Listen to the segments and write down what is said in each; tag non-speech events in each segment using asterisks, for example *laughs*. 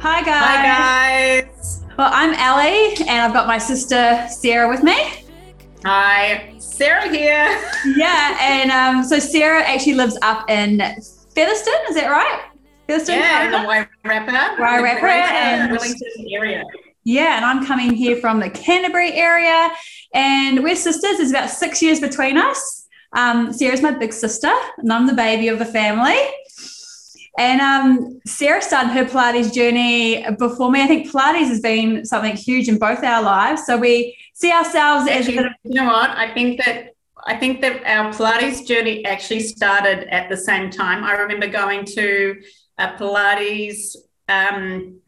Hi guys. Hi guys. Well, I'm Ally, and I've got my sister Sara with me. Hi, Sara here. *laughs* Yeah, and um, so Sara actually lives up in Featherston. Is that right? Featherston. Yeah, in the Wairarapa. Wairarapa and- Wellington area. Yeah, and I'm coming here from the Canterbury area, and we're sisters. There's about six years between us. Um, Sara's my big sister, and I'm the baby of the family. And um, Sara started her Pilates journey before me. I think Pilates has been something huge in both our lives. So we see ourselves as a Actually, bit you know what? I think that I think that our Pilates journey actually started at the same time. I remember going to a Pilates um,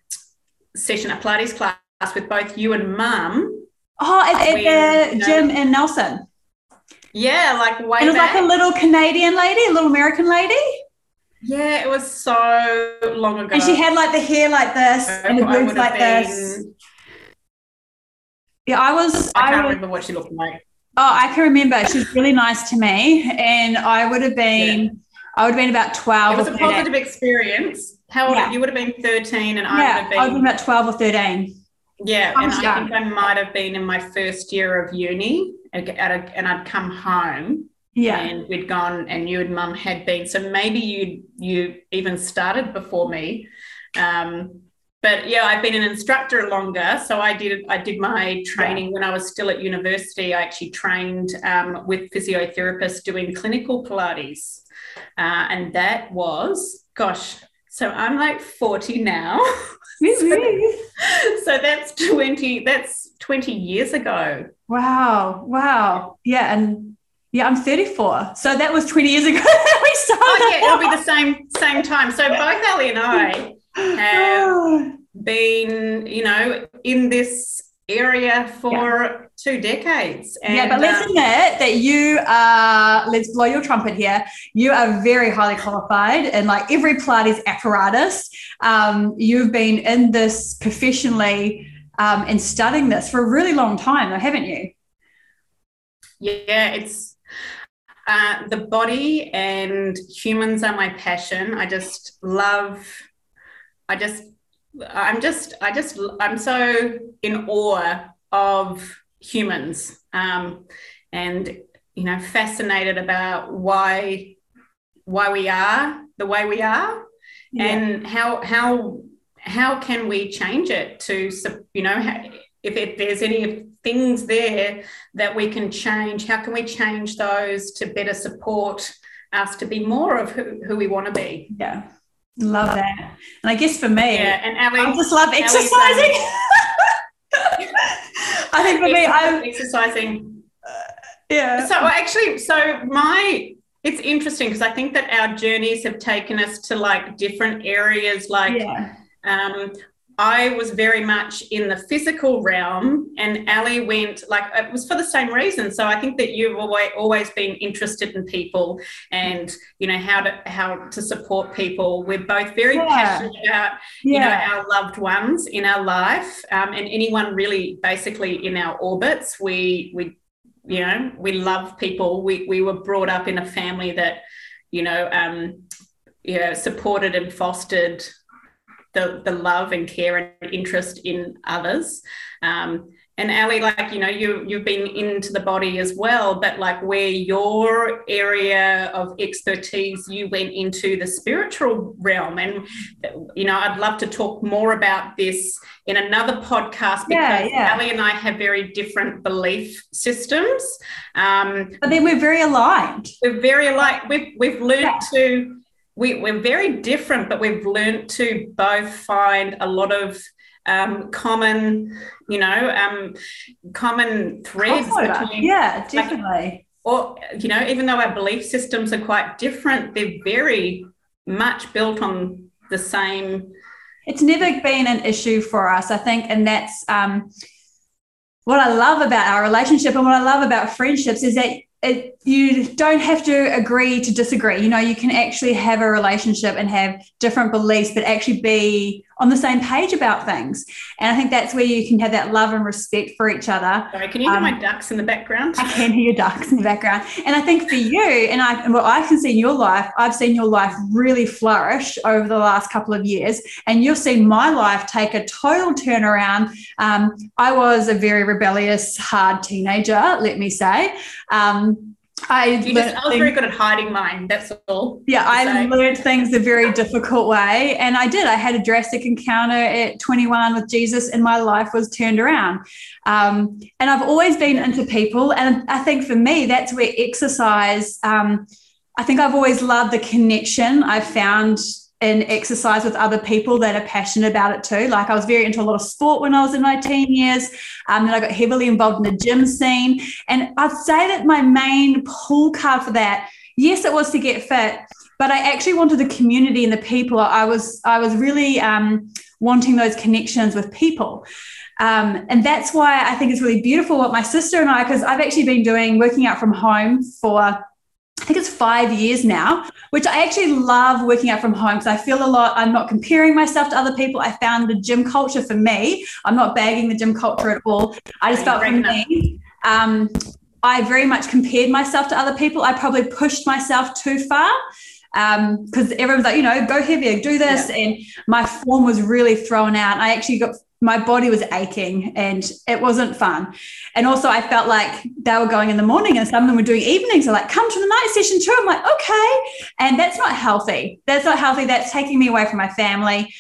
session, a Pilates class with both you and Mum. oh, at, at the gym in Nelson. Yeah, like way And it was back. like a little Canadian lady, a little American lady, yeah, it was so long ago. and she had like the hair like this and the I boobs like have this. Yeah, I was. I I, can't was, remember what she looked like. Oh, I can remember. She was really nice to me, and I would have been. I would have been about twelve. It was a 13. positive experience. How old? Yeah. You would have been 13 and I would Yeah, have I would have been been, about twelve or thirteen. yeah. I And I young. think I might have been in my first year of uni at a- and I'd come home Yeah, and we'd gone and you and mum had been. So maybe you, you even started before me. Um, but yeah, I've been an instructor longer. So I did, I did my training when I was still at university. I actually trained um, with physiotherapists doing clinical Pilates. Uh, and that was, gosh, so I'm like 40 now. *laughs* so that's 20, that's 20 years ago. wow, wow, yeah, and yeah, I'm thirty-four, so that was twenty years ago. *laughs* that we started. Oh yeah, it'll be the same, same time. So both Ally and I have *sighs* been, you know, in this area for two decades. And, yeah, but let's um, admit that you are. Let's blow your trumpet here. You are very highly qualified, and like every Pilates apparatus, um, you've been in this professionally um, and studying this for a really long time, though, haven't you? yeah, it's uh, the body and humans are my passion. I just love, I just, I'm just, I just, I'm so in awe of humans um, and, you know, fascinated about why, why we are the way we are and how, how, how can we change it to, you know, if, if there's any things there that we can change, how can we change those to better support us to be more of who, who we want to be? Yeah. Love that. And I guess for me, Yeah, and I just love exercising. *laughs* I think for me, I'm exercising. yeah. So actually, so my it's interesting because I think that our journeys have taken us to like different areas. Like yeah. um, I was very much in the physical realm, and Ally went like it was for the same reason. So I think that you've always always been interested in people, and you know how to how to support people. We're both very Yeah. passionate about you know our loved ones in our life, um, and anyone really basically in our orbits. We we you know we love people. We we were brought up in a family that you know um, you know supported and fostered the, the love and care and interest in others. Um, and Ally, like, you know, you, you've been into the body as well, but like where your area of expertise, you went into the spiritual realm. And, you know, I'd love to talk more about this in another podcast Yeah, because yeah. Ally and I have very different belief systems. Um, But then we're very aligned. we're very alike. We've we've learned Yeah. to we, we're very different, but we've learned to both find a lot of um, common, you know, um, common threads Crossover. between Yeah, definitely. or you know, even though our belief systems are quite different, they're very much built on the same. It's never been an issue for us, I think, and that's um, what I love about our relationship and what I love about friendships is that it, you don't have to agree to disagree. You know, you can actually have a relationship and have different beliefs, but actually be on the same page about things. And I think that's where you can have that love and respect for each other. Sorry, can you hear um, my ducks in the background? I can hear your ducks in the background. And I think for you, and I what I can see in your life, I've seen your life really flourish over the last couple of years, and you've seen my life take a total turnaround. Um, I was a very rebellious, hard teenager, let me say. Um, I, just, I was very good at hiding mine. That's all. Yeah, I learned things a very difficult way. And I did. I had a drastic encounter at 21 with Jesus, and my life was turned around. Um, and I've always been into people. And I think for me, that's where exercise, um, I think I've always loved the connection I've found in exercise with other people that are passionate about it too. Like I was very into a lot of sport when I was in my teen years. Um, then I got heavily involved in the gym scene. And I'd say that my main pull card for that, yes, it was to get fit, but I actually wanted the community and the people. I was I was really um, wanting those connections with people. Um, and that's why I think it's really beautiful what my sister and I, because I've actually been doing working out from home for I think it's five years now, which I actually love working out from home because I feel a lot. I'm not comparing myself to other people. I found the gym culture for me. I'm not bagging the gym culture at all. I just felt for me. Um, I very much compared myself to other people. I probably pushed myself too far because um, everyone's like, you know, go heavier, do this. Yeah. And my form was really thrown out. I actually got my body was aching and it wasn't fun. And also, I felt like they were going in the morning and some of them were doing evenings. They're like, come to the night session too. I'm like, okay. And that's not healthy. That's not healthy. That's taking me away from my family.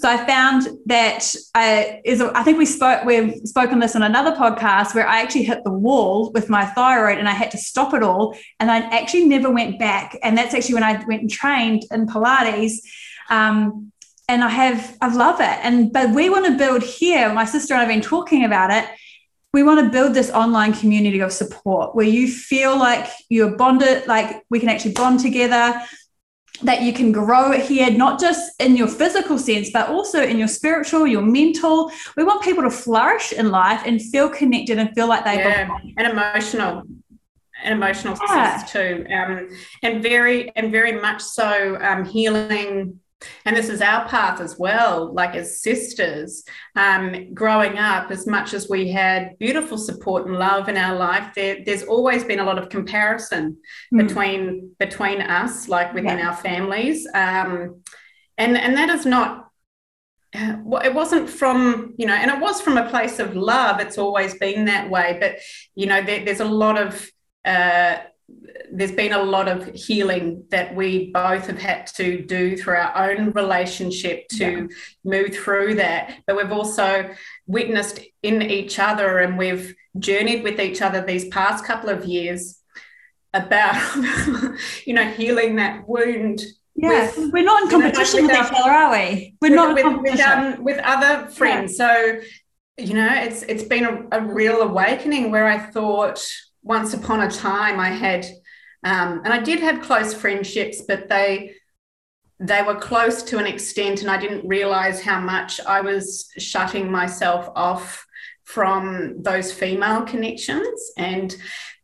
So I found that I, is, I think we spoke, we've spoken this on another podcast where I actually hit the wall with my thyroid and I had to stop it all. And I actually never went back. And that's actually when I went and trained in Pilates. Um, and I have I love it. And but we want to build here. My sister and I've been talking about it. We want to build this online community of support where you feel like you're bonded, like we can actually bond together, that you can grow here, not just in your physical sense, but also in your spiritual, your mental. We want people to flourish in life and feel connected and feel like they yeah, belong. and emotional and emotional yeah. sense too um, and very and very much so um, healing and this is our path as well, like as sisters, um, growing up, as much as we had beautiful support and love in our life, there, there's always been a lot of comparison mm. between between us, like within yeah. our families. Um, and, and that is not it wasn't from you know and it was from a place of love it's always been that way but you know there, there's a lot of uh, there's been a lot of healing that we both have had to do through our own relationship to yeah. move through that. But we've also witnessed in each other and we've journeyed with each other these past couple of years about, *laughs* you know, healing that wound. Yeah, with, we're not in competition you know, with, with, each other, are we? We're with, not with, with, um, with other friends. Yeah. So, you know, it's it's been a, a real awakening where I thought, once upon a time I had, um, and I did have close friendships, but they they were close to an extent, and I didn't realize how much I was shutting myself off from those female connections. And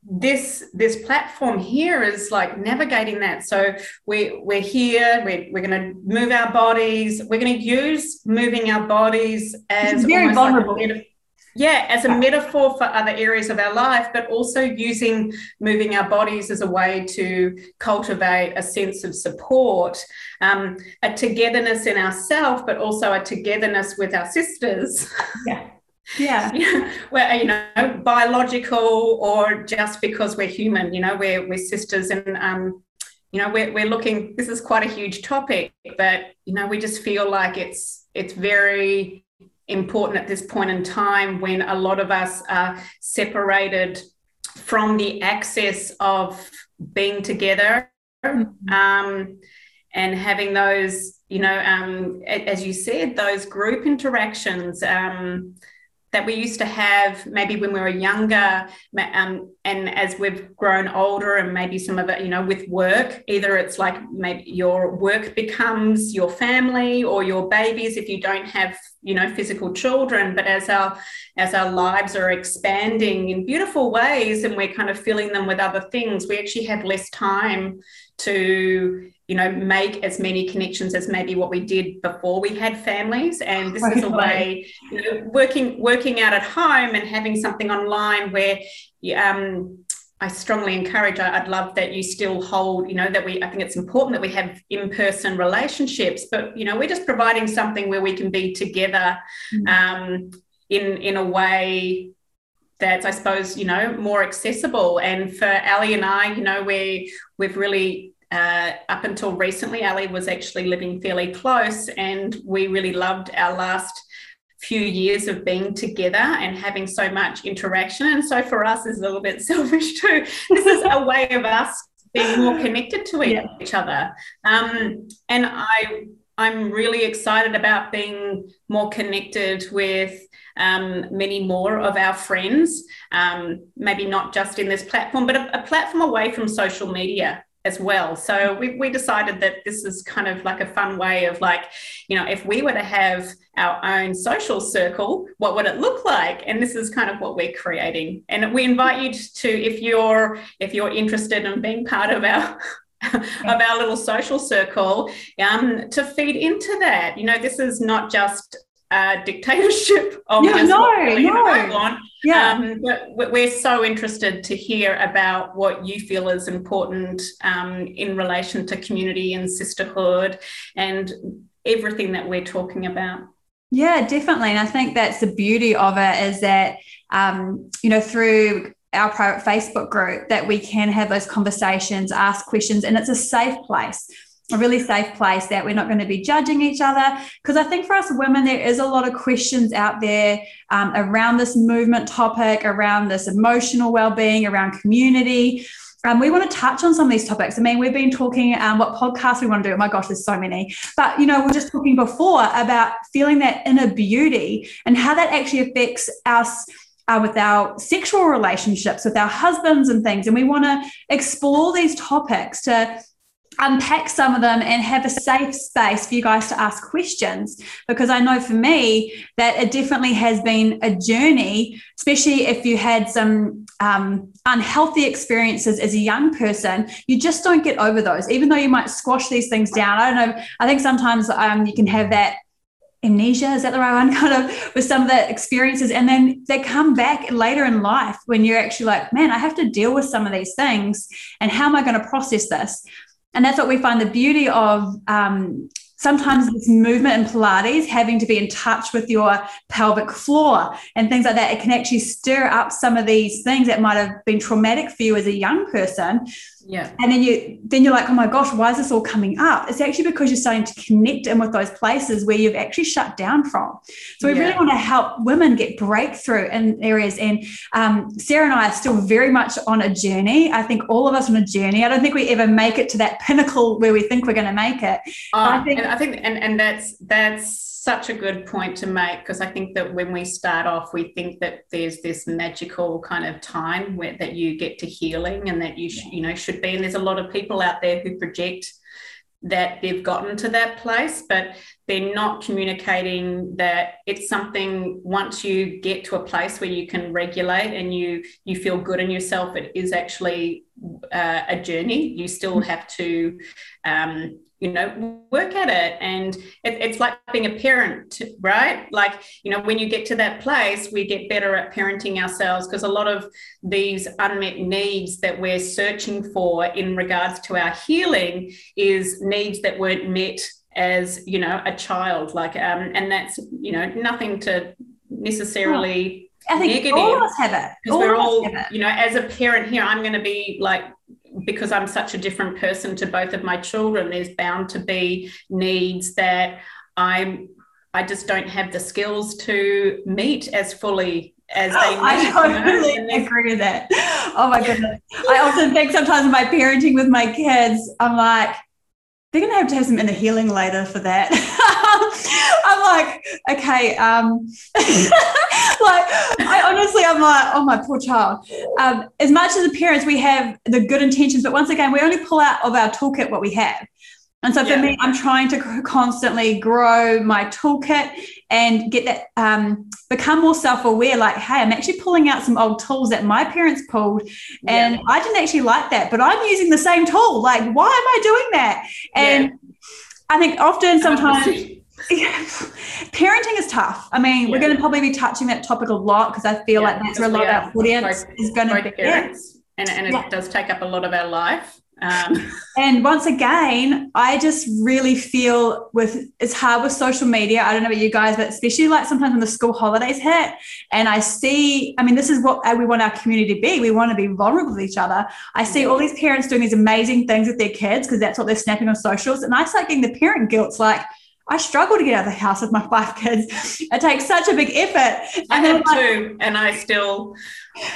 this this platform here is like navigating that. So we we're here we're, we're going to move our bodies we're going to use moving our bodies as very vulnerable. like yeah, as a metaphor for other areas of our life, but also using moving our bodies as a way to cultivate a sense of support, um, a togetherness in ourselves, but also a togetherness with our sisters. Yeah. *laughs* Yeah. where, you know, biological or just because we're human, you know, we're, we're sisters and, um, you know, we're, we're looking, this is quite a huge topic, but, you know, we just feel like it's, it's very important at this point in time when a lot of us are separated from the access of being together mm-hmm. um, and having those, you know, um, as you said, those group interactions. Um, that we used to have maybe when we were younger um, and as we've grown older and maybe some of it you know with work either it's like maybe your work becomes your family or your babies if you don't have you know physical children. But as our as our lives are expanding in beautiful ways and we're kind of filling them with other things we actually have less time to you know make as many connections as maybe what we did before we had families and this is a way you know working working out at home and having something online where um, I strongly encourage. I'd love that you still hold, you know, that we. I think it's important that we have in-person relationships, but you know, we're just providing something where we can be together mm. um, in in a way that's, I suppose, you know, more accessible. And for Ally and I, you know, we we've really uh, up until recently, Ally was actually living fairly close, and we really loved our last few years of being together and having so much interaction. And so for us, is a little bit *laughs* selfish too. This is a way of us being more connected to each, yeah. other. Um, and I, I'm really excited about being more connected with um, many more of our friends, um, maybe not just in this platform, but a, a platform away from social media as well. So we, we decided that this is kind of like a fun way of like, you know, if we were to have our own social circle, what would it look like? And this is kind of what we're creating. And we invite you to, if you're if you're interested in being part of our *laughs* of our little social circle, um, to feed into that. You know, this is not just uh, dictatorship *laughs* of yeah, no, no. on. Yeah. Um, but we're so interested to hear about what you feel is important um, in relation to community and sisterhood and everything that we're talking about. Yeah, definitely. And I think that's the beauty of it is that, um, you know, through our private Facebook group, that we can have those conversations, ask questions, and it's a safe place a really safe place that we're not going to be judging each other. Because I think for us women, there is a lot of questions out there um, around this movement topic, around this emotional well-being, around community. Um, we want to touch on some of these topics. I mean, we've been talking um, what podcasts we want to do. Oh my gosh, there's so many. But you know, we we're just talking before about feeling that inner beauty and how that actually affects us. Uh, with our sexual relationships with our husbands and things. And we want to explore these topics to unpack some of them and have a safe space for you guys to ask questions because I know for me that it definitely has been a journey, especially if you had some um, unhealthy experiences as a young person. You just don't get over those, even though you might squash these things down. I don't know. I think sometimes um, you can have that amnesia is that the right one *laughs* kind of with some of the experiences and then they come back later in life when you're actually like man i have to deal with some of these things and how am i going to process this and that's what we find the beauty of um, sometimes this movement in Pilates, having to be in touch with your pelvic floor and things like that. It can actually stir up some of these things that might have been traumatic for you as a young person yeah. And then you then you're like oh my gosh why is this all coming up? It's actually because you're starting to connect in with those places where you've actually shut down from. So we yeah. really want to help women get breakthrough in areas. And um, sara and i are still very much on a journey. I think all of us on a journey. I don't think we ever make it to that pinnacle where we think we're going to make it. Oh, I think, and i think and, and that's that's such a good point to make because I think that when we start off, we think that there's this magical kind of time where that you get to healing and that you sh- you know should be. And there's a lot of people out there who project that they've gotten to that place, but they're not communicating that it's something once you get to a place where you can regulate and you you feel good in yourself, it is actually uh, a journey. You still mm. have to um, you know work at it and it, it's like being a parent right like you know when you get to that place we get better at parenting ourselves because a lot of these unmet needs that we're searching for in regards to our healing is needs that weren't met as you know a child like um and that's you know nothing to necessarily I think negative, all of us have it. Because we're all, you know, as a parent here, I'm going to be like because I'm such a different person to both of my children, there's bound to be needs that I'm I just don't have the skills to meet as fully as they meet. I totally you know? agree with that. Oh my goodness. I often think sometimes in my parenting with my kids, I'm like, they're going to have to have some inner healing later for that. *laughs* I'm like, okay, um, *laughs* like I honestly, I'm like, oh my poor child. Um, as much as the parents, we have the good intentions, but once again, we only pull out of our toolkit what we have. And so for Yeah. me, I'm trying to constantly grow my toolkit and get that um, become more self-aware. Like, hey, I'm actually pulling out some old tools that my parents pulled, and I didn't actually like that, but I'm using the same tool. Like, why am I doing that? And I think often sometimes *laughs* parenting is tough. I mean, we're going to probably be touching that topic a lot because I feel Yeah, like that's where a lot of our audience both- is going to be. parents, and, and it Yeah. does take up a lot of our life. Um, *laughs* And once again, I just really feel with it's hard with social media. I don't know about you guys, but especially like sometimes when the school holidays hit, and I see, I mean, this is what we want our community to be. We want to be vulnerable with each other. I see all these parents doing these amazing things with their kids because that's what they're snapping on socials, and I start getting the parent guilt. It's like I struggle to get out of the house with my *laughs* five kids. It takes such a big effort. I And then have like, two, and I still,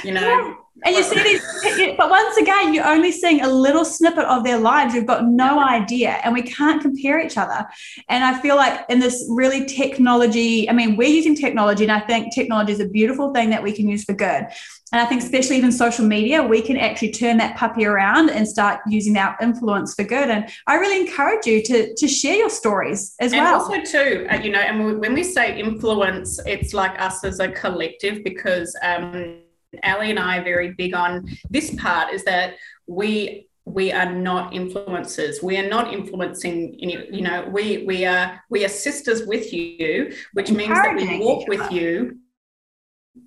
you know, and you see these, but once again, you're only seeing a little snippet of their lives. You've got no idea, and we can't compare each other. And I feel like in this really technology, I mean, we're using technology, and I think technology is a beautiful thing that we can use for good. And I think, especially even social media, we can actually turn that puppy around and start using our influence for good. And I really encourage you to to share your stories as and well. also too, uh, you know, and when we say influence, it's like us as a collective because um, Ally and I are very big on this part is that we we are not influencers. We are not influencing any, you know, we we are we are sisters with you, which means that we walk with you.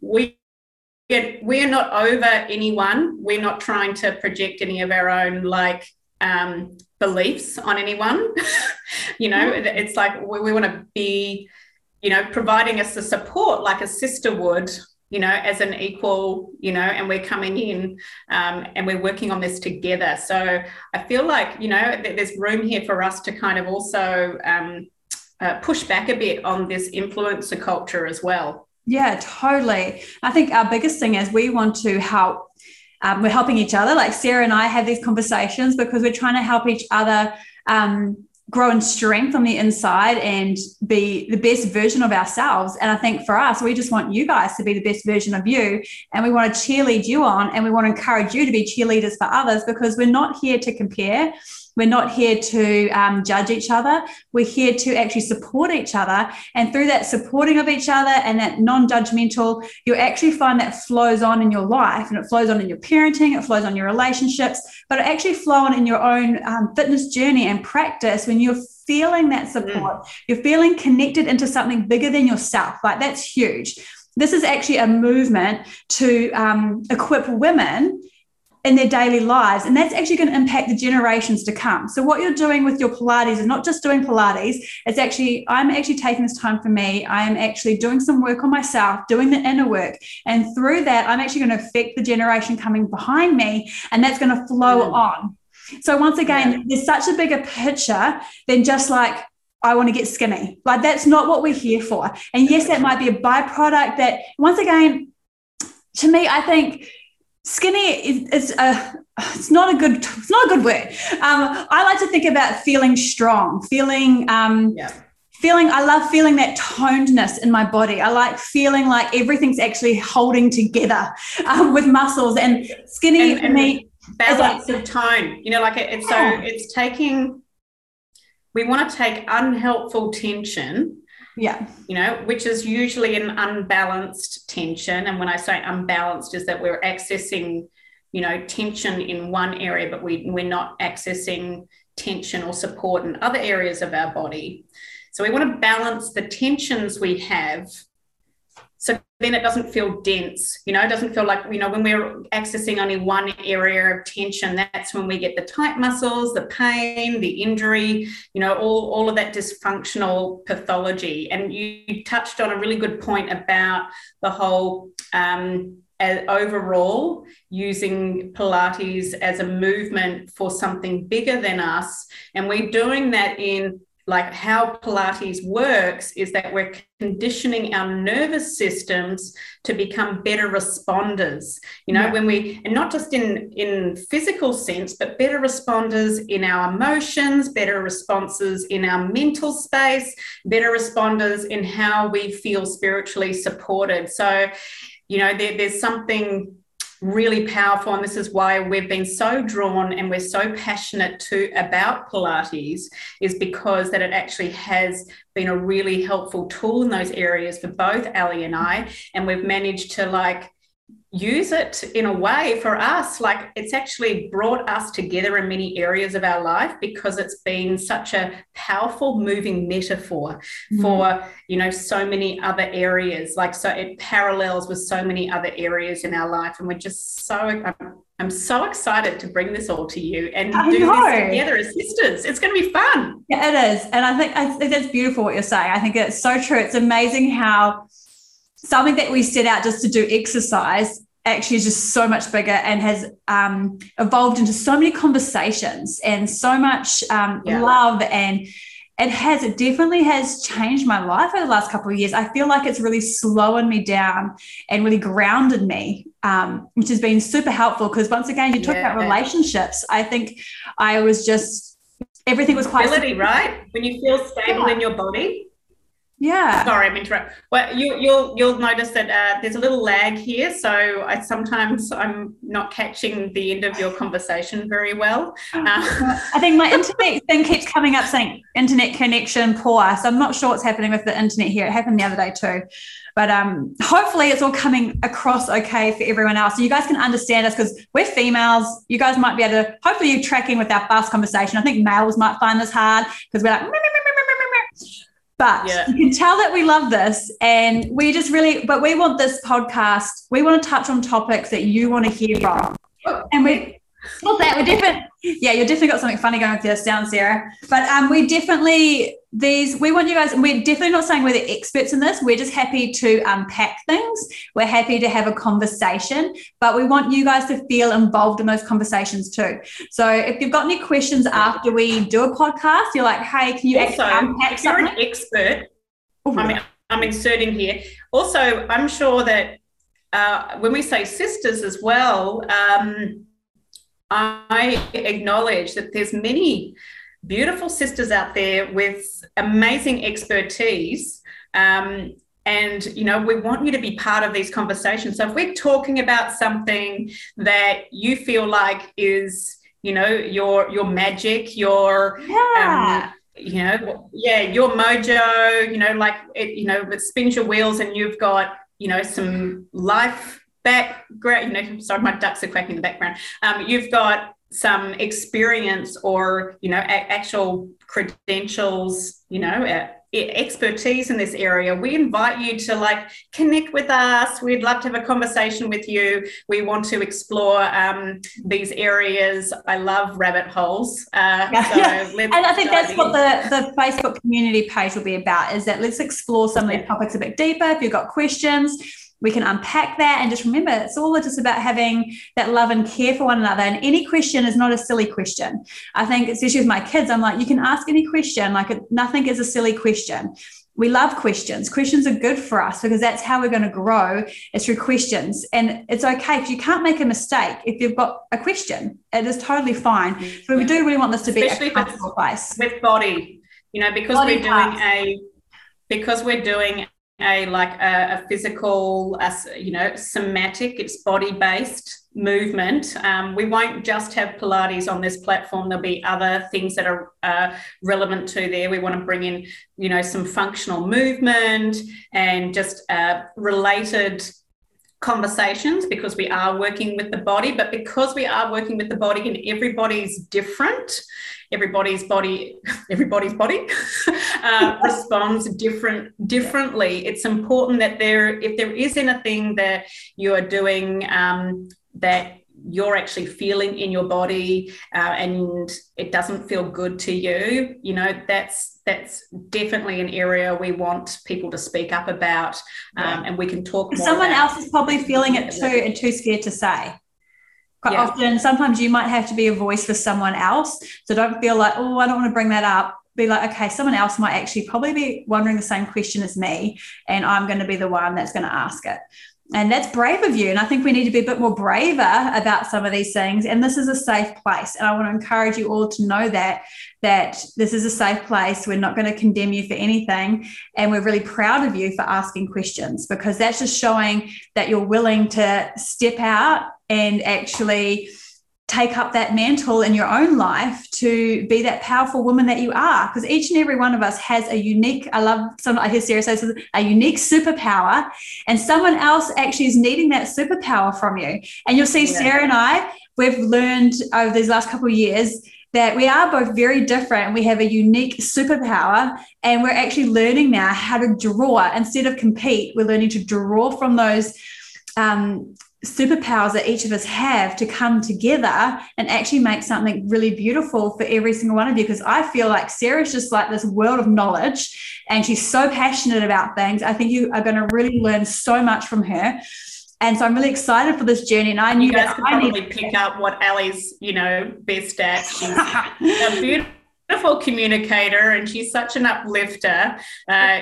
We we are not over anyone. We're not trying to project any of our own like um, beliefs on anyone. *laughs* you know, it- it's like we, we want to be, you know, providing us the support like a sister would, you know, as an equal, you know, and we're coming in um, and we're working on this together. So I feel like, you know, th- there's room here for us to kind of also um, uh, push back a bit on this influencer culture as well. Yeah, totally. I think our biggest thing is we want to help. Um, we're helping each other. Like Sara and I have these conversations because we're trying to help each other um, grow in strength on the inside and be the best version of ourselves. And I think for us, we just want you guys to be the best version of you. And we want to cheerlead you on and we want to encourage you to be cheerleaders for others because we're not here to compare. We're not here to um, judge each other. We're here to actually support each other. And through that supporting of each other and that non judgmental, you actually find that flows on in your life and it flows on in your parenting, it flows on your relationships, but it actually flows on in your own um, fitness journey and practice when you're feeling that support. You're feeling connected into something bigger than yourself. Like that's huge. This is actually a movement to um, equip women in their daily lives. And that's actually going to impact the generations to come. So, what you're doing with your Pilates is not just doing Pilates, it's actually, I'm actually taking this time for me. I am actually doing some work on myself, doing the inner work. And through that, I'm actually going to affect the generation coming behind me. And that's going to flow Mm. on. So, once again, Yeah. there's such a bigger picture than just like, I want to get skinny. Like, that's not what we're here for. And yes, that might be a byproduct that, once again, to me, I think skinny is, is a it's not a good it's not a good word um, i like to think about feeling strong feeling um, Yeah. feeling i love feeling that tonedness in my body i like feeling like everything's actually holding together um, with muscles and skinny And- and- me balance of tone you know like it, it's Yeah. so it's taking we want to take unhelpful tension yeah. You know which is usually an unbalanced tension. And when i say unbalanced is that we're accessing you know tension in one area but we, we're not accessing tension or support in other areas of our body. So we want to balance the tensions we have so then it doesn't feel dense you know it doesn't feel like you know when we're accessing only one area of tension that's when we get the tight muscles the pain the injury you know all, all of that dysfunctional pathology. And you touched on a really good point about the whole um, overall using pilates as a movement for something bigger than us. And we're doing that in like how Pilates works is that we're conditioning our nervous systems to become better responders. You know, Yeah. when we and not just in in physical sense, but better responders in our emotions, better responses in our mental space, better responders in how we feel spiritually supported. So, you know, there, there's something really powerful and this is why we've been so drawn and we're so passionate to about pilates is because that it actually has been a really helpful tool in those areas for both ally and i and we've managed to like use it in a way for us like it's actually brought us together in many areas of our life because it's been such a powerful moving metaphor mm. for you know so many other areas. Like so it parallels with so many other areas in our life and we're just so I'm, I'm so excited to bring this all to you and I do know. this together as sisters. It's going to be fun. Yeah it is. And i think i think that's beautiful what you're saying. I think it's so true. It's amazing how something that we set out just to do exercise actually is just so much bigger and has um, evolved into so many conversations and so much um, yeah. love and it has it definitely has changed my life over the last couple of years i feel like it's really slowing me down and really grounded me um, which has been super helpful because once again you talk yeah. about relationships i think i was just everything was quite stability right when you feel stable yeah. in your body yeah. Sorry, I'm interrupting. Well, you, you'll you'll notice that uh, there's a little lag here, so I sometimes I'm not catching the end of your conversation very well. Uh, I think my internet thing keeps coming up saying internet connection poor, so I'm not sure what's happening with the internet here. It happened the other day too, but um, hopefully it's all coming across okay for everyone else, so you guys can understand us because we're females. You guys might be able to. Hopefully, you're tracking with our fast conversation. I think males might find this hard because we're like but yeah. you can tell that we love this and we just really, but we want this podcast, we want to touch on topics that you want to hear from. Oh. And we, not that we're different. Yeah, you've definitely got something funny going with your sound, Sara. But um, we definitely these we want you guys. We're definitely not saying we're the experts in this. We're just happy to unpack things. We're happy to have a conversation, but we want you guys to feel involved in those conversations too. So if you've got any questions after we do a podcast, you're like, hey, can you also, unpack if you're something? an expert? Oh, I mean, I'm inserting here. Also, I'm sure that uh, when we say sisters as well. Um, I acknowledge that there's many beautiful sisters out there with amazing expertise. Um, and you know we want you to be part of these conversations so if we're talking about something that you feel like is you know your your magic your yeah. um, you know yeah your mojo you know like it you know it spins your wheels and you've got you know some life background, you know, sorry, my ducks are quacking in the background. Um, you've got some experience or, you know, a- actual credentials, you know, uh, expertise in this area, we invite you to like connect with us. We'd love to have a conversation with you. We want to explore um, these areas. I love rabbit holes. Uh, yeah. So *laughs* and I think that's in. what the, the Facebook community page will be about is that let's explore some of these topics a bit deeper. If you've got questions, we can unpack that and just remember it's all just about having that love and care for one another. And any question is not a silly question. I think especially with my kids. I'm like you can ask any question. Like nothing is a silly question. We love questions. Questions are good for us because that's how we're going to grow it's through questions. And it's okay if you can't make a mistake if you've got a question. It is totally fine. So we do really want this to be Especially a comfortable place. with body you know because body we're doing a because we're doing a like a, a physical, a, you know, somatic, it's body based movement. Um, we won't just have Pilates on this platform. There'll be other things that are uh, relevant to there. We want to bring in, you know, some functional movement and just uh, related conversations because we are working with the body but because we are working with the body and everybody's different everybody's body *laughs* everybody's body *laughs* uh, *laughs* responds different differently. It's important that there if there is anything that you are doing um, that you're actually feeling in your body uh, and it doesn't feel good to you you know that's that's definitely an area we want people to speak up about um, yeah. and we can talk someone else is probably feeling it too and too scared to say. Quite yeah. often sometimes you might have to be a voice for someone else so don't feel like oh i don't want to bring that up. Be like okay someone else might actually probably be wondering the same question as me and i'm going to be the one that's going to ask it and that's brave of you. And I think we need to be a bit more braver about some of these things. And this is a safe place. And I want to encourage you all to know that that this is a safe place. We're not going to condemn you for anything. And we're really proud of you for asking questions because that's just showing that you're willing to step out and actually take up that mantle in your own life to be that powerful woman that you are because each and every one of us has a unique i love some i hear sara say a unique superpower and someone else actually is needing that superpower from you and you'll see yeah. sara and i we've learned over these last couple of years that we are both very different. We have a unique superpower, and we're actually learning now how to draw instead of compete. We're learning to draw from those um, superpowers that each of us have to come together and actually make something really beautiful for every single one of you. Because I feel like Sara's just like this world of knowledge and she's so passionate about things. I think you are going to really learn so much from her. And so I'm really excited for this journey. And I knew you guys that could probably pick up what Ally's, you know, best at. She's *laughs* a beautiful wonderful communicator and she's such an uplifter. Uh,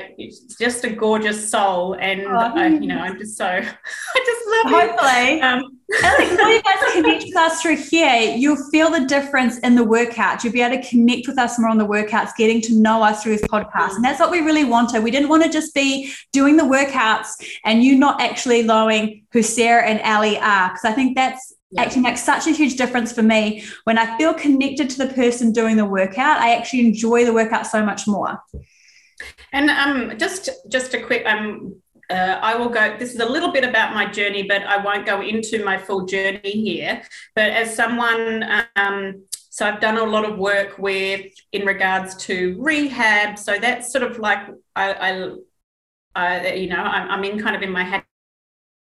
just a gorgeous soul. And, oh, uh, you know, I'm just so, *laughs* I just love Hopefully. it. Um, *laughs* you guys connect with us through here, you'll feel the difference in the workouts. You'll be able to connect with us more on the workouts, getting to know us through this podcast. And that's what we really wanted. We didn't want to just be doing the workouts and you not actually knowing who Sara and Ally are. Because I think that's yeah. actually makes such a huge difference for me. When I feel connected to the person doing the workout, I actually enjoy the workout so much more. And um, just just a quick um, uh, I will go. This is a little bit about my journey, but I won't go into my full journey here. But as someone, um, so I've done a lot of work with in regards to rehab. So that's sort of like I, I, I you know, I'm, I'm in kind of in my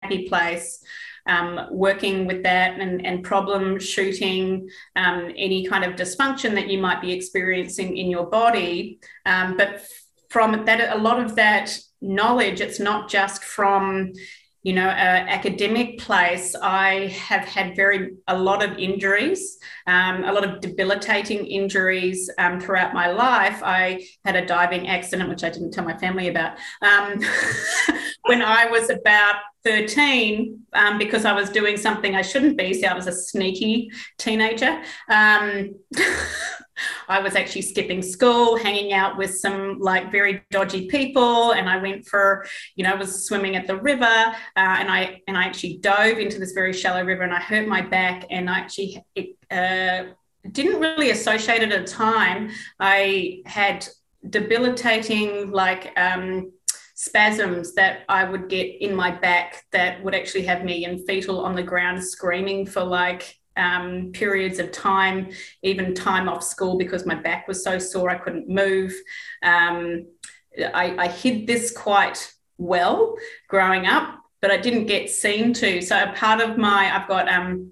happy place um, working with that and, and problem shooting um, any kind of dysfunction that you might be experiencing in your body. Um, but from that, a lot of that knowledge, it's not just from you know, academic place, I have had very a lot of injuries, um, a lot of debilitating injuries um, throughout my life. I had a diving accident, which I didn't tell my family about, um, *laughs* when I was about 13 um, because I was doing something I shouldn't be. So I was a sneaky teenager. *laughs* I was actually skipping school, hanging out with some like very dodgy people, and I went for, you know, I was swimming at the river, uh, and I and I actually dove into this very shallow river, and I hurt my back, and I actually it, uh, didn't really associate it at the time. I had debilitating like. Um, spasms that I would get in my back that would actually have me in fetal on the ground screaming for like um, periods of time, even time off school because my back was so sore I couldn't move. Um, I, I hid this quite well growing up, but I didn't get seen to. So a part of my, I've got um,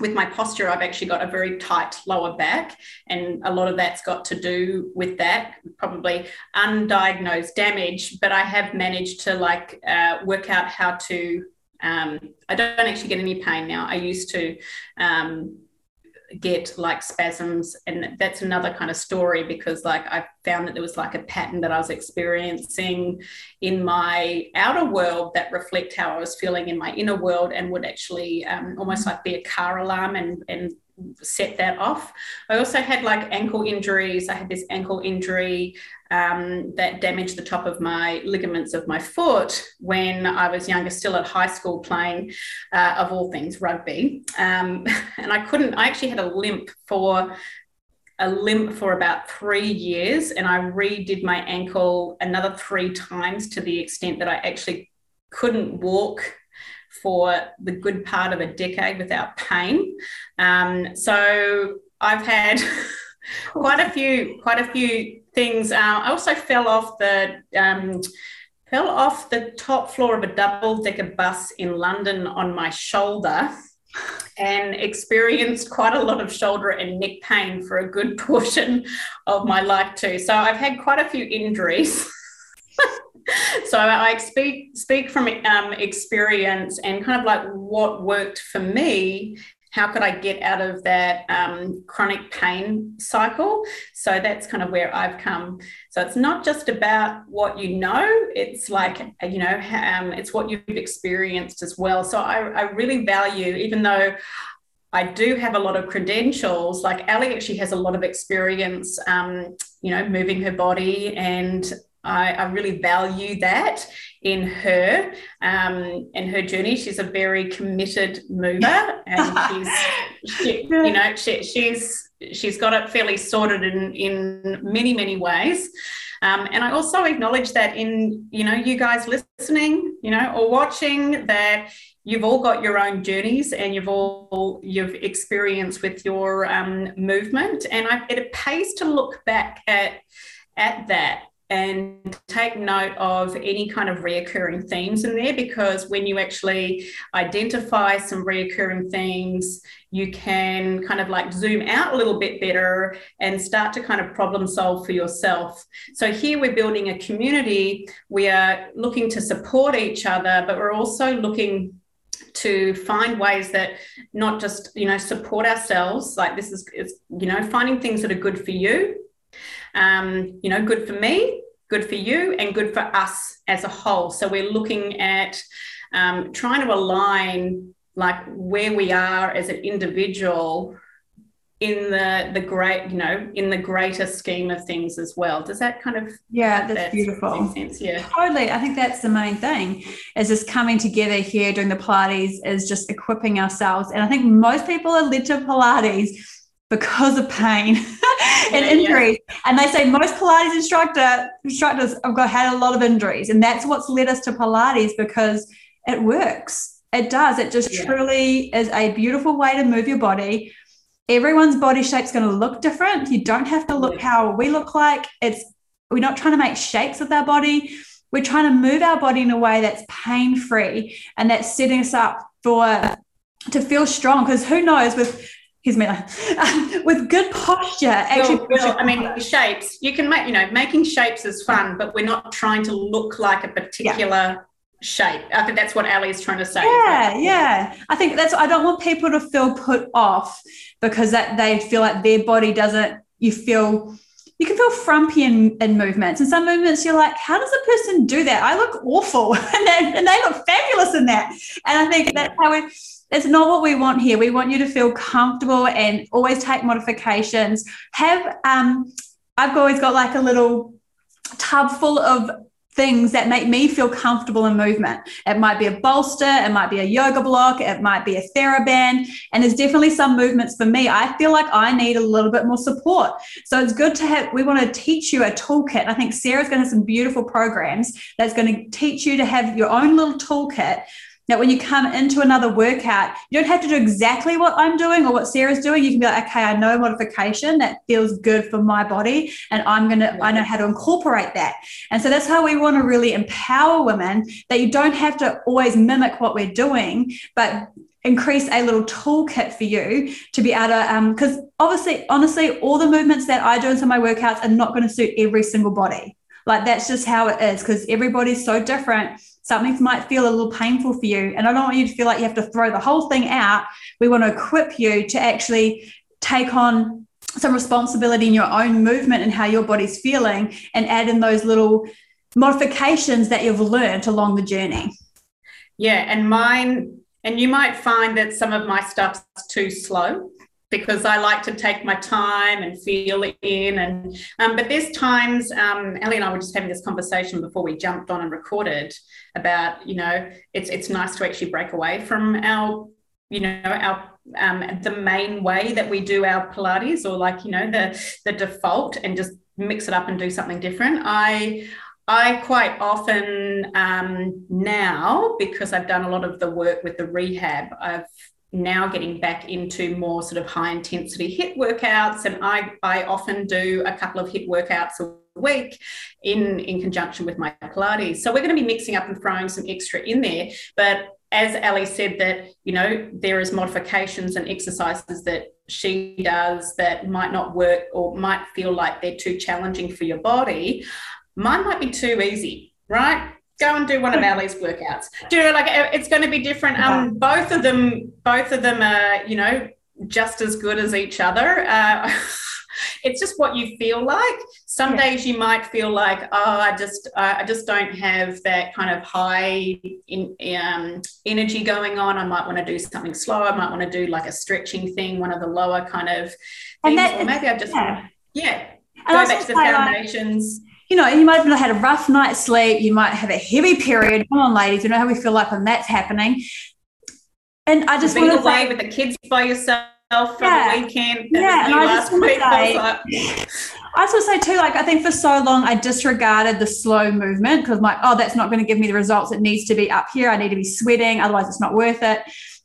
with my posture, I've actually got a very tight lower back, and a lot of that's got to do with that, probably undiagnosed damage. But I have managed to like uh, work out how to. Um, I don't actually get any pain now. I used to. Um, get like spasms and that's another kind of story because like i found that there was like a pattern that i was experiencing in my outer world that reflect how i was feeling in my inner world and would actually um, almost like be a car alarm and and set that off. I also had like ankle injuries. I had this ankle injury um, that damaged the top of my ligaments of my foot when I was younger, still at high school, playing, uh, of all things, rugby. Um, *laughs* and I couldn't, I actually had a limp for a limp for about three years and I redid my ankle another three times to the extent that I actually couldn't walk for the good part of a decade without pain. Um, so I've had *laughs* quite a few, quite a few things. Uh, I also fell off the. Um, fell off the top floor of a double decker bus in London on my shoulder and experienced quite a lot of shoulder and neck pain for a good *laughs* portion of my life too. So I've had quite a few injuries. *laughs* *laughs* so I speak speak from um, experience and kind of like what worked for me how could I get out of that um, chronic pain cycle? So that's kind of where I've come. So it's not just about what you know, it's like, you know, um, it's what you've experienced as well. So I, I really value, even though I do have a lot of credentials. Like Ally actually has a lot of experience, um, you know, moving her body, and I, I really value that in her um, in her journey. She's a very committed mover, and she's, she, you know, she, she's she's got it fairly sorted in in many many ways. Um, and I also acknowledge that in you know you guys listening, you know, or watching that you've all got your own journeys and you've all you've experienced with your um, movement, and I, it pays to look back at at that and take note of any kind of reoccurring themes in there because when you actually identify some reoccurring themes, you can kind of like zoom out a little bit better and start to kind of problem solve for yourself. So here we're building a community. We are looking to support each other, but we're also looking to find ways that not just you know support ourselves like this is, you know finding things that are good for you um, you know, good for me, good for you, and good for us as a whole. So we're looking at um, trying to align like where we are as an individual in the the great you know in the greater scheme of things as well. Does that kind of yeah that's, beautiful. sense? yeah. Totally. I think that's the main thing is just coming together here doing the pilates is just equipping ourselves. And i think most people are led to pilates because of pain *laughs* and injuries. Yeah. And they say most Pilates instructor instructors have got had a lot of injuries, and that's what's led us to Pilates because it works. It does. It just yeah. truly is a beautiful way to move your body. Everyone's body shape's going to look different. You don't have to look how we look like. It's we're not trying to make shapes with our body. We're trying to move our body in a way that's pain free and that's setting us up for to feel strong. Because who knows with here's me *laughs* with good posture actually well, well, i mean shapes you can make you know making shapes is fun but we're not trying to look like a particular yeah. shape i think that's what ally is trying to say yeah yeah i think that's i don't want people to feel put off because that they feel like their body doesn't you feel you can feel frumpy in, in movements. And some movements you're like, how does a person do that? I look awful. *laughs* and, they, and they look fabulous in that. And I think that's how we it's not what we want here. We want you to feel comfortable and always take modifications. Have um, I've always got like a little tub full of things that make me feel comfortable in movement. It might be a bolster, it might be a yoga block, it might be a TheraBand. And there's definitely some movements for me. I feel like I need a little bit more support. So it's good to have, we want to teach you a toolkit. I think Sara's going to have some beautiful programs that's going to teach you to have your own little toolkit that when you come into another workout, you don't have to do exactly what I'm doing or what Sara's doing. You can be like, okay, I know modification that feels good for my body, and I'm gonna, I know how to incorporate that. And so that's how we want to really empower women that you don't have to always mimic what we're doing, but increase a little toolkit for you to be able to because um, obviously honestly all the movements that i do in some of my workouts are not going to suit every single body like that's just how it is because everybody's so different something might feel a little painful for you. And I don't want you to feel like you have to throw the whole thing out. We want to equip you to actually take on some responsibility in your own movement and how your body's feeling and add in those little modifications that you've learned along the journey. Yeah, and mine, and you might find that some of my stuff's too slow because I like to take my time and feel it in. And um, but there's times um, Ally and I were just having this conversation before we jumped on and recorded about you know it's it's nice to actually break away from our you know our um, the main way that we do our Pilates or like you know the the default and just mix it up and do something different. I I quite often um, now, because I've done a lot of the work with the rehab, I've now getting back into more sort of high intensity HIIT workouts. And I, I often do a couple of HIIT workouts a week in, in conjunction with my Pilates. So we're going to be mixing up and throwing some extra in there. But as Ally said, that, you know, there is modifications and exercises that she does that might not work or might feel like they're too challenging for your body. Mine might be too easy, right? Go and do one of Ally's workouts. Do like it's going to be different. Um, both of them, both of them are, you know, just as good as each other. Uh, *laughs* it's just what you feel like. Some yeah. days you might feel like, oh, I just, uh, I just don't have that kind of high in, um, energy going on. I might want to do something slow. I might want to do like a stretching thing, one of the lower kind of things. Or maybe I just, yeah, yeah go back to the foundations. You know, you might have had a rough night's sleep. You might have a heavy period. Come on, ladies, you know how we feel like when that's happening. And I just want to away say, with the kids by yourself for yeah, the weekend. Yeah, and I just want to say, I, I just want to say too, like I think for so long I disregarded the slow movement because I'm like, oh, that's not going to give me the results. It needs to be up here. I need to be sweating, otherwise it's not worth it.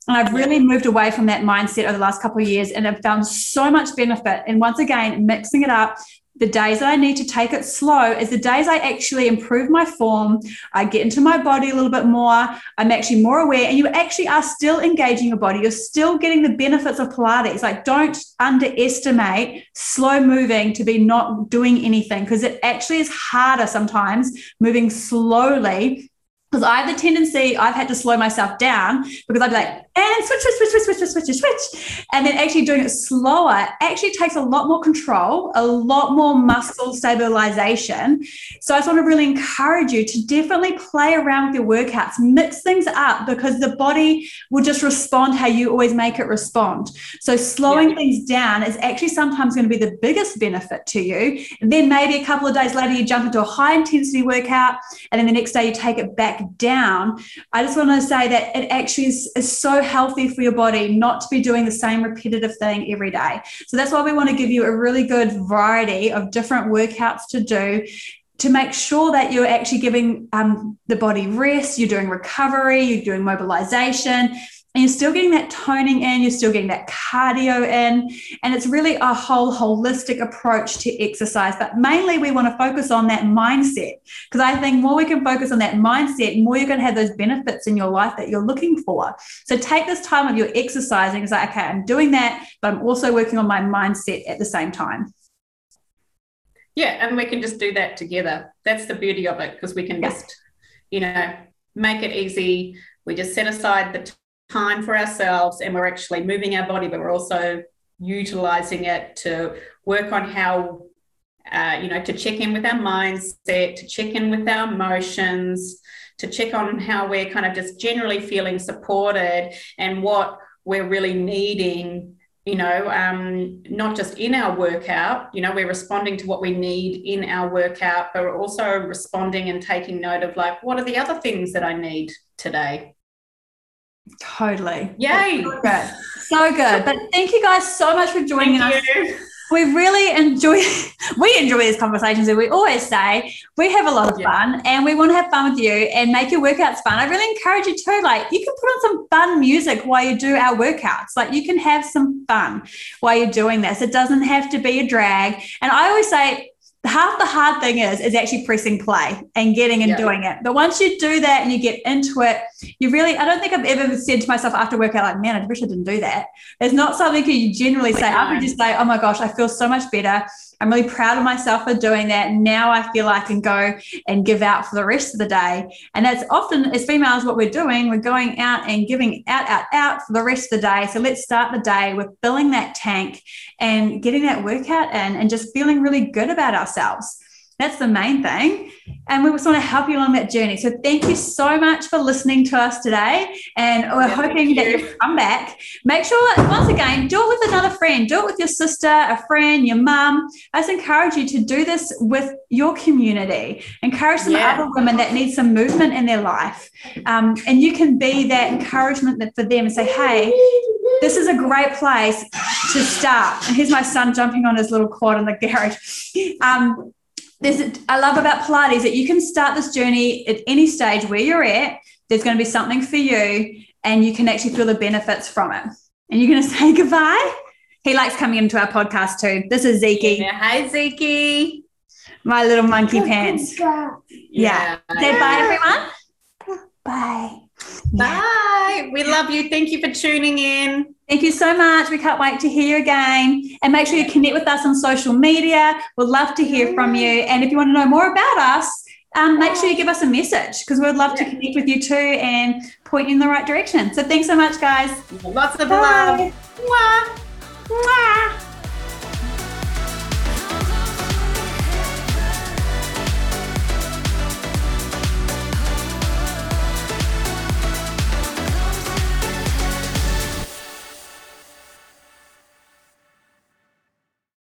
And I've really moved away from that mindset over the last couple of years and I've found so much benefit. And once again, mixing it up, the days that I need to take it slow is the days I actually improve my form. I get into my body a little bit more. I'm actually more aware, and you actually are still engaging your body. You're still getting the benefits of Pilates. Like, don't underestimate slow moving to be not doing anything because it actually is harder sometimes moving slowly because I have the tendency, I've had to slow myself down because I'd be like, and switch, switch, switch, switch, switch, switch, switch. switch. And then actually doing it slower actually takes a lot more control, a lot more muscle stabilization. So I just want to really encourage you to definitely play around with your workouts, mix things up because the body will just respond how you always make it respond. So slowing yeah. things down is actually sometimes going to be the biggest benefit to you. And then maybe a couple of days later, you jump into a high intensity workout, and then the next day you take it back down, I just want to say that it actually is, is so healthy for your body not to be doing the same repetitive thing every day. So that's why we want to give you a really good variety of different workouts to do to make sure that you're actually giving um, the body rest, you're doing recovery, you're doing mobilization, and you're still getting that toning in, you're still getting that cardio in. And it's really a whole holistic approach to exercise. But mainly, we want to focus on that mindset because I think more we can focus on that mindset, more you're going to have those benefits in your life that you're looking for. So take this time of your exercising. It's like, okay, I'm doing that, but I'm also working on my mindset at the same time. Yeah, and we can just do that together. That's the beauty of it because we can yeah. just, you know, make it easy. We just set aside the time for ourselves and we're actually moving our body, but we're also utilizing it to work on how, uh, you know, to check in with our mindset, to check in with our emotions, to check on how we're kind of just generally feeling supported and what we're really needing you know, um, not just in our workout, you know, we're responding to what we need in our workout, but we're also responding and taking note of like, what are the other things that I need today? Totally. Yay. So good. So good. But thank you guys so much for joining thank us. You. We really enjoy *laughs* we enjoy these conversations and we always say we have a lot of yeah. fun and we want to have fun with you and make your workouts fun. I really encourage you to like you can put on some fun music while you do our workouts. Like you can have some fun while you're doing this. It doesn't have to be a drag. And I always say half the hard thing is is actually pressing play and getting and yeah. doing it. But once you do that and you get into it you really i don't think i've ever said to myself after workout like man i wish i didn't do that. It's not something you generally say after just say oh my gosh i feel so much better I'm really proud of myself for doing that. Now I feel I can go and give out for the rest of the day. And that's often, as females, what we're doing. We're going out and giving out, out, out for the rest of the day. So let's start the day with filling that tank and getting that workout in and just feeling really good about ourselves. That's the main thing. And we just want to help you along that journey. So thank you so much for listening to us today. And we're yeah, hoping you. that you come back. Make sure, once again, do it with another friend. Do it with your sister, a friend, your mum. I just encourage you to do this with your community. Encourage some yeah. other women that need some movement in their life. Um, and you can be that encouragement for them and say, hey, this is a great place to start. And here's my son jumping on his little quad in the garage. Um, there's I love about Pilates that you can start this journey at any stage where you're at. There's going to be something for you, and you can actually feel the benefits from it. And you're going *laughs* to say goodbye. He likes coming into our podcast too. This is Zeke. Yeah, hi Zeke. My little monkey oh, pants. Yeah. yeah. Say bye, everyone. Bye. Bye. We love you. Thank you for tuning in. Thank you so much. We can't wait to hear you again. And make sure you connect with us on social media. We'd love to hear from you. And if you want to know more about us, um, make sure you give us a message because we'd love to connect with you too and point you in the right direction. So thanks so much, guys. Lots of Bye. love. Mwah. Mwah.